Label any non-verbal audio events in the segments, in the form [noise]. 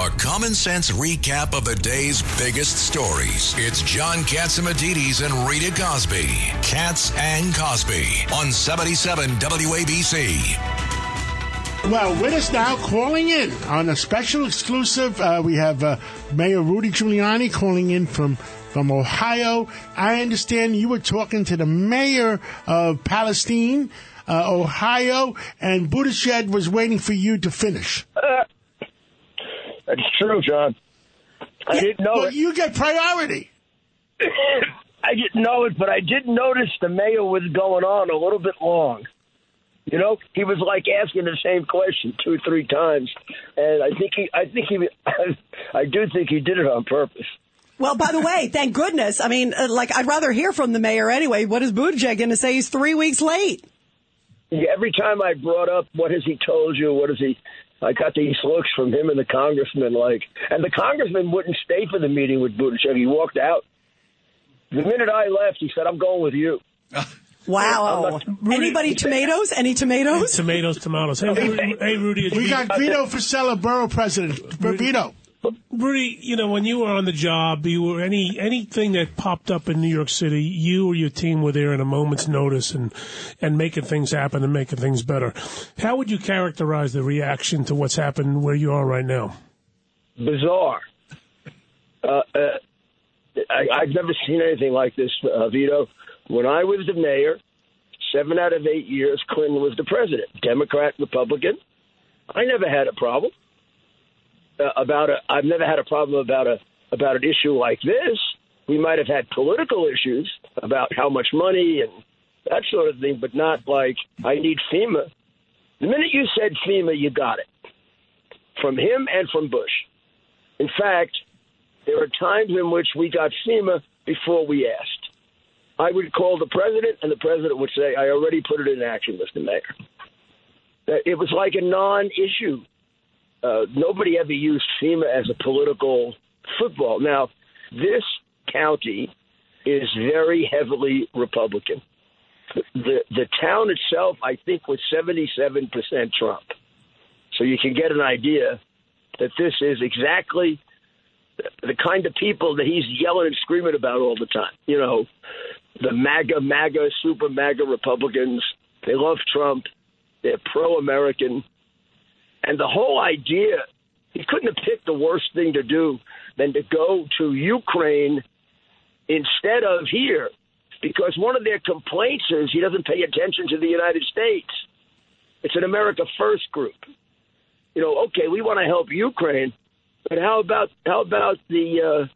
A common sense recap of the day's biggest stories. It's John Catsimatidis and Rita Cosby. Cats and Cosby on 77 WABC. Well, with us now, calling in on a special exclusive, uh, we have uh, Mayor Rudy Giuliani calling in from from Ohio. I understand you were talking to the mayor of Palestine, uh, Ohio, and Buttigieg was waiting for you to finish. That's true, John. I Yeah, didn't know well, it. you get priority. [laughs] I didn't know it, but I did notice the mayor was going on a little bit long. You know, he was like asking the same question two, or three times, and I think he, I think he, [laughs] I do think he did it on purpose. Well, by the way, thank goodness. I mean, uh, like, I'd rather hear from the mayor anyway. What is Buttigieg going to say? He's three weeks late. Every time I brought up what has he told you, what has he, I got these looks from him and the congressman, like, and the congressman wouldn't stay for the meeting with Buttigieg. He walked out. The minute I left, he said, "I'm going with you." [laughs] Wow. Anybody tomatoes? Any tomatoes? Tomatoes, tomatoes. Hey, Rudy, hey, Rudy We got Vito Fossella, borough president. Vito. Rudy, you know, when you were on the job, you were any anything that popped up in New York City, you or your team were there in a moment's notice and and making things happen and making things better. How would you characterize the reaction to what's happened where you are right now? bizarre. Uh, uh, I, I've never seen anything like this, uh, Vito. When I was the mayor, seven out of eight years, Clinton was the president, Democrat, Republican. I never had a problem Uh, about a. I've never had a problem about a about an issue like this. We might have had political issues about how much money and that sort of thing, but not like I need FEMA. The minute you said FEMA, you got it from him and from Bush. In fact, there are times in which we got FEMA before we asked. I would call the president, and the president would say, I already put it in action, Mr. Mayor. It was like a non issue. Uh, nobody ever used FEMA as a political football. Now, this county is very heavily Republican. The, the town itself, I think, was 77% Trump. So you can get an idea that this is exactly the kind of people that he's yelling and screaming about all the time. You know, the MAGA, MAGA, super MAGA Republicans. They love Trump. They're pro American. And the whole idea, he couldn't have picked the worst thing to do than to go to Ukraine instead of here because one of their complaints is he doesn't pay attention to the United States. It's an America First group. You know, okay, we want to help Ukraine, but how about how about the uh,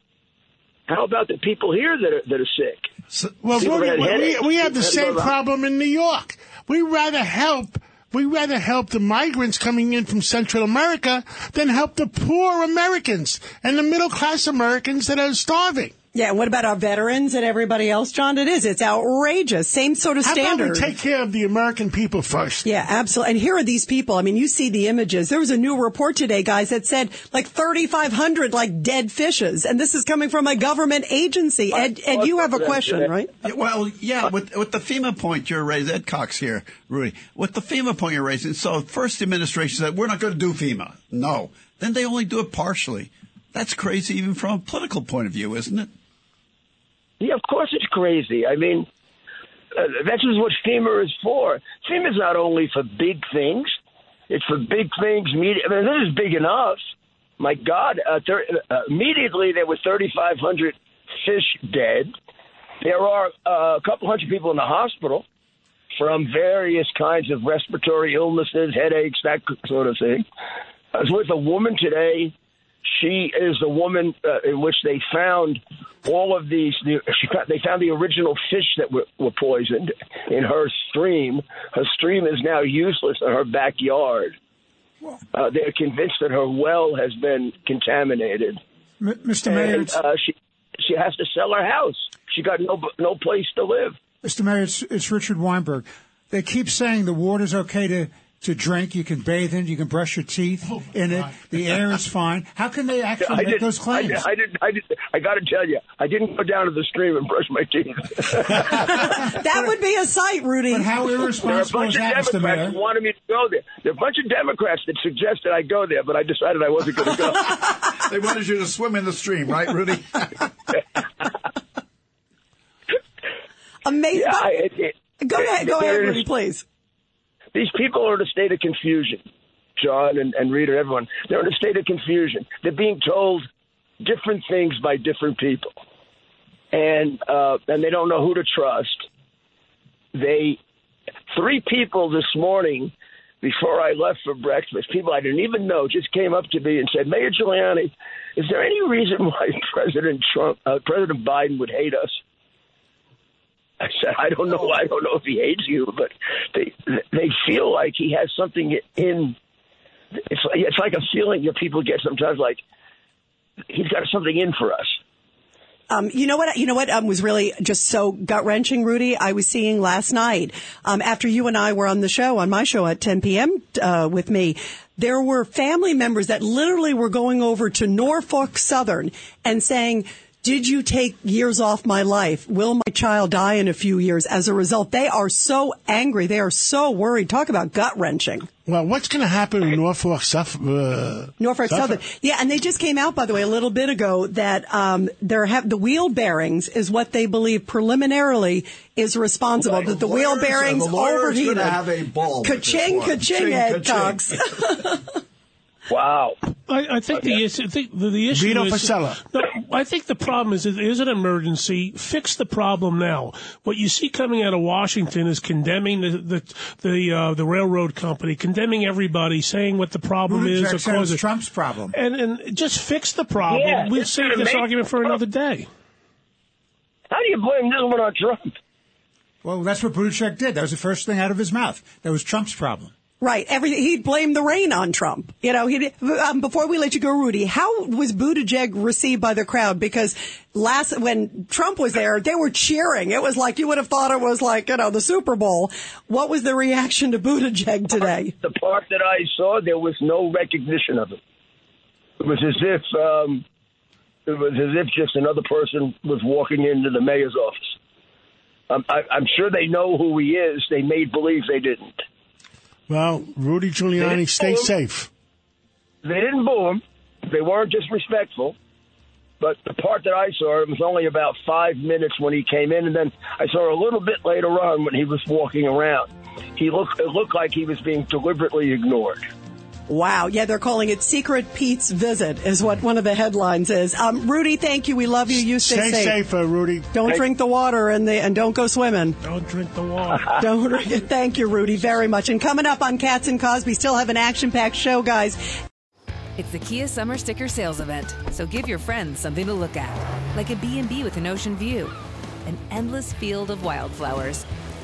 how about the people here that are that are sick? Well, Rudy, we, we have the same problem in New York. We rather help. We rather help the migrants coming in from Central America than help the poor Americans and the middle class Americans that are starving. Yeah, what about our veterans and everybody else, John? It is. It's outrageous. Same sort of How about standard. we take care of the American people first? Yeah, absolutely. And here are these people. I mean, you see the images. There was a new report today, guys, that said like 3,500 like dead fishes. And this is coming from a government agency. Ed, Ed you have a question, right? Yeah, Well, yeah, with, with the FEMA point you're raising, Ed Cox here, Rudy, with the FEMA point you're raising, so first the administration said, we're not going to do FEMA. No. Then they only do it partially. That's crazy even from a political point of view, isn't it? Yeah, of course it's crazy. I mean, uh, that's just what FEMA is for. FEMA is not only for big things; it's for big things. Media. I mean, this is big enough. My God! Uh, thir- uh, immediately there were 3,500 fish dead. There are uh, a couple hundred people in the hospital from various kinds of respiratory illnesses, headaches, that sort of thing. I was with a woman today. She is the woman uh, in which they found all of these. The, she, found- they found the original fish that were, were poisoned in her stream. Her stream is now useless in her backyard. Uh, they're convinced that her well has been contaminated. M- Mr. Mayor, and uh, she she has to sell her house. She got no no place to live. Mr. Mayor, it's, it's Richard Weinberg. They keep saying the water's okay to, to drink. You can bathe in. You can brush your teeth oh in it. The air is fine. How can they actually I make did, those claims? I, did, I did. I did. I got to tell you, I didn't go down to the stream and brush my teeth. [laughs] That would be a sight, Rudy. but how there are a irresponsible bunch is of that, Mr. Democrats Mayor? who wanted me to go there. There are a bunch of Democrats that suggested I go there, but I decided I wasn't going to go. [laughs] They wanted you to swim in the stream, right, Rudy? Amazing. yeah, I, it, it, go ahead, go ahead, Rudy, please. These people are in a state of confusion. John and, and Rita, everyone, they're in a state of confusion. They're being told different things by different people, and uh, and they don't know who to trust. They three people this morning before I left for breakfast, people I didn't even know just came up to me and said, Mayor Giuliani, is there any reason why [laughs] President Trump, uh, President Biden would hate us? I said, I don't know. I don't know if he hates you, but they they feel like he has something in. It's it's like a feeling that people get sometimes, like he's got something in for us. Um, you know what? You know what um, was really just so gut wrenching, Rudy. I was seeing last night um, after you and I were on the show on my show at 10 p.m. Uh, with me. There were family members that literally were going over to Norfolk Southern and saying. Did you take years off my life? Will my child die in a few years as a result? They are so angry. They are so worried. Talk about gut wrenching. Well, what's going to happen in Norfolk, Suff- uh, Norfolk Suffolk? Southern. Yeah, and they just came out, by the way, a little bit ago that um, there have the wheel bearings is what they believe preliminarily is responsible. that the wheel lawyers- bearings the lawyers overheated. have a ball with this Ka-ching, ka-ching, Ching, Ed ka-ching. [laughs] Cox. Wow. I, I think the issue. I think the, the issue Vito is. Fossella. No, I think the problem is it is an emergency. Fix the problem now. What you see coming out of Washington is condemning the the the, uh, the railroad company, condemning everybody, saying what the problem is. Buttigieg or said it's. Trump's problem. And and just fix the problem. Yeah, we'll save this argument for another day. How do you blame this one on Trump? Well, that's what Buttigieg did. That was the first thing out of his mouth. That was Trump's problem. Right. Every he blamed the rain on Trump. You know, he um, before we let you go, Rudy. How was Buttigieg received by the crowd? Because last when Trump was there, they were cheering. It was like you would have thought it was like you know the Super Bowl. What was the reaction to Buttigieg today? The part that I saw, there was no recognition of him. It was as if um, it was as if just another person was walking into the mayor's office. Um, I, I'm sure they know who he is. They made believe they didn't. Well, Rudy Giuliani, stay safe. They didn't boo him. They weren't disrespectful. But the part that I saw, it was only about five minutes when he came in, and then I saw a little bit later on when he was walking around. He looked. It looked like he was being deliberately ignored. Wow. Yeah, they're calling it Secret Pete's Visit is what one of the headlines is. Um, Rudy, thank you. We love you. You stay, Stay safe. safe, uh, Rudy. Don't Thank- drink the water and the, and don't go swimming. Don't drink the water. [laughs] [laughs] Don't. drink. Thank you, Rudy, very much. And coming up on Cats and Cosby, we still have an action-packed show, guys. It's the Kia Summer Sticker Sales Event, so give your friends something to look at, like a B&B with an ocean view, an endless field of wildflowers,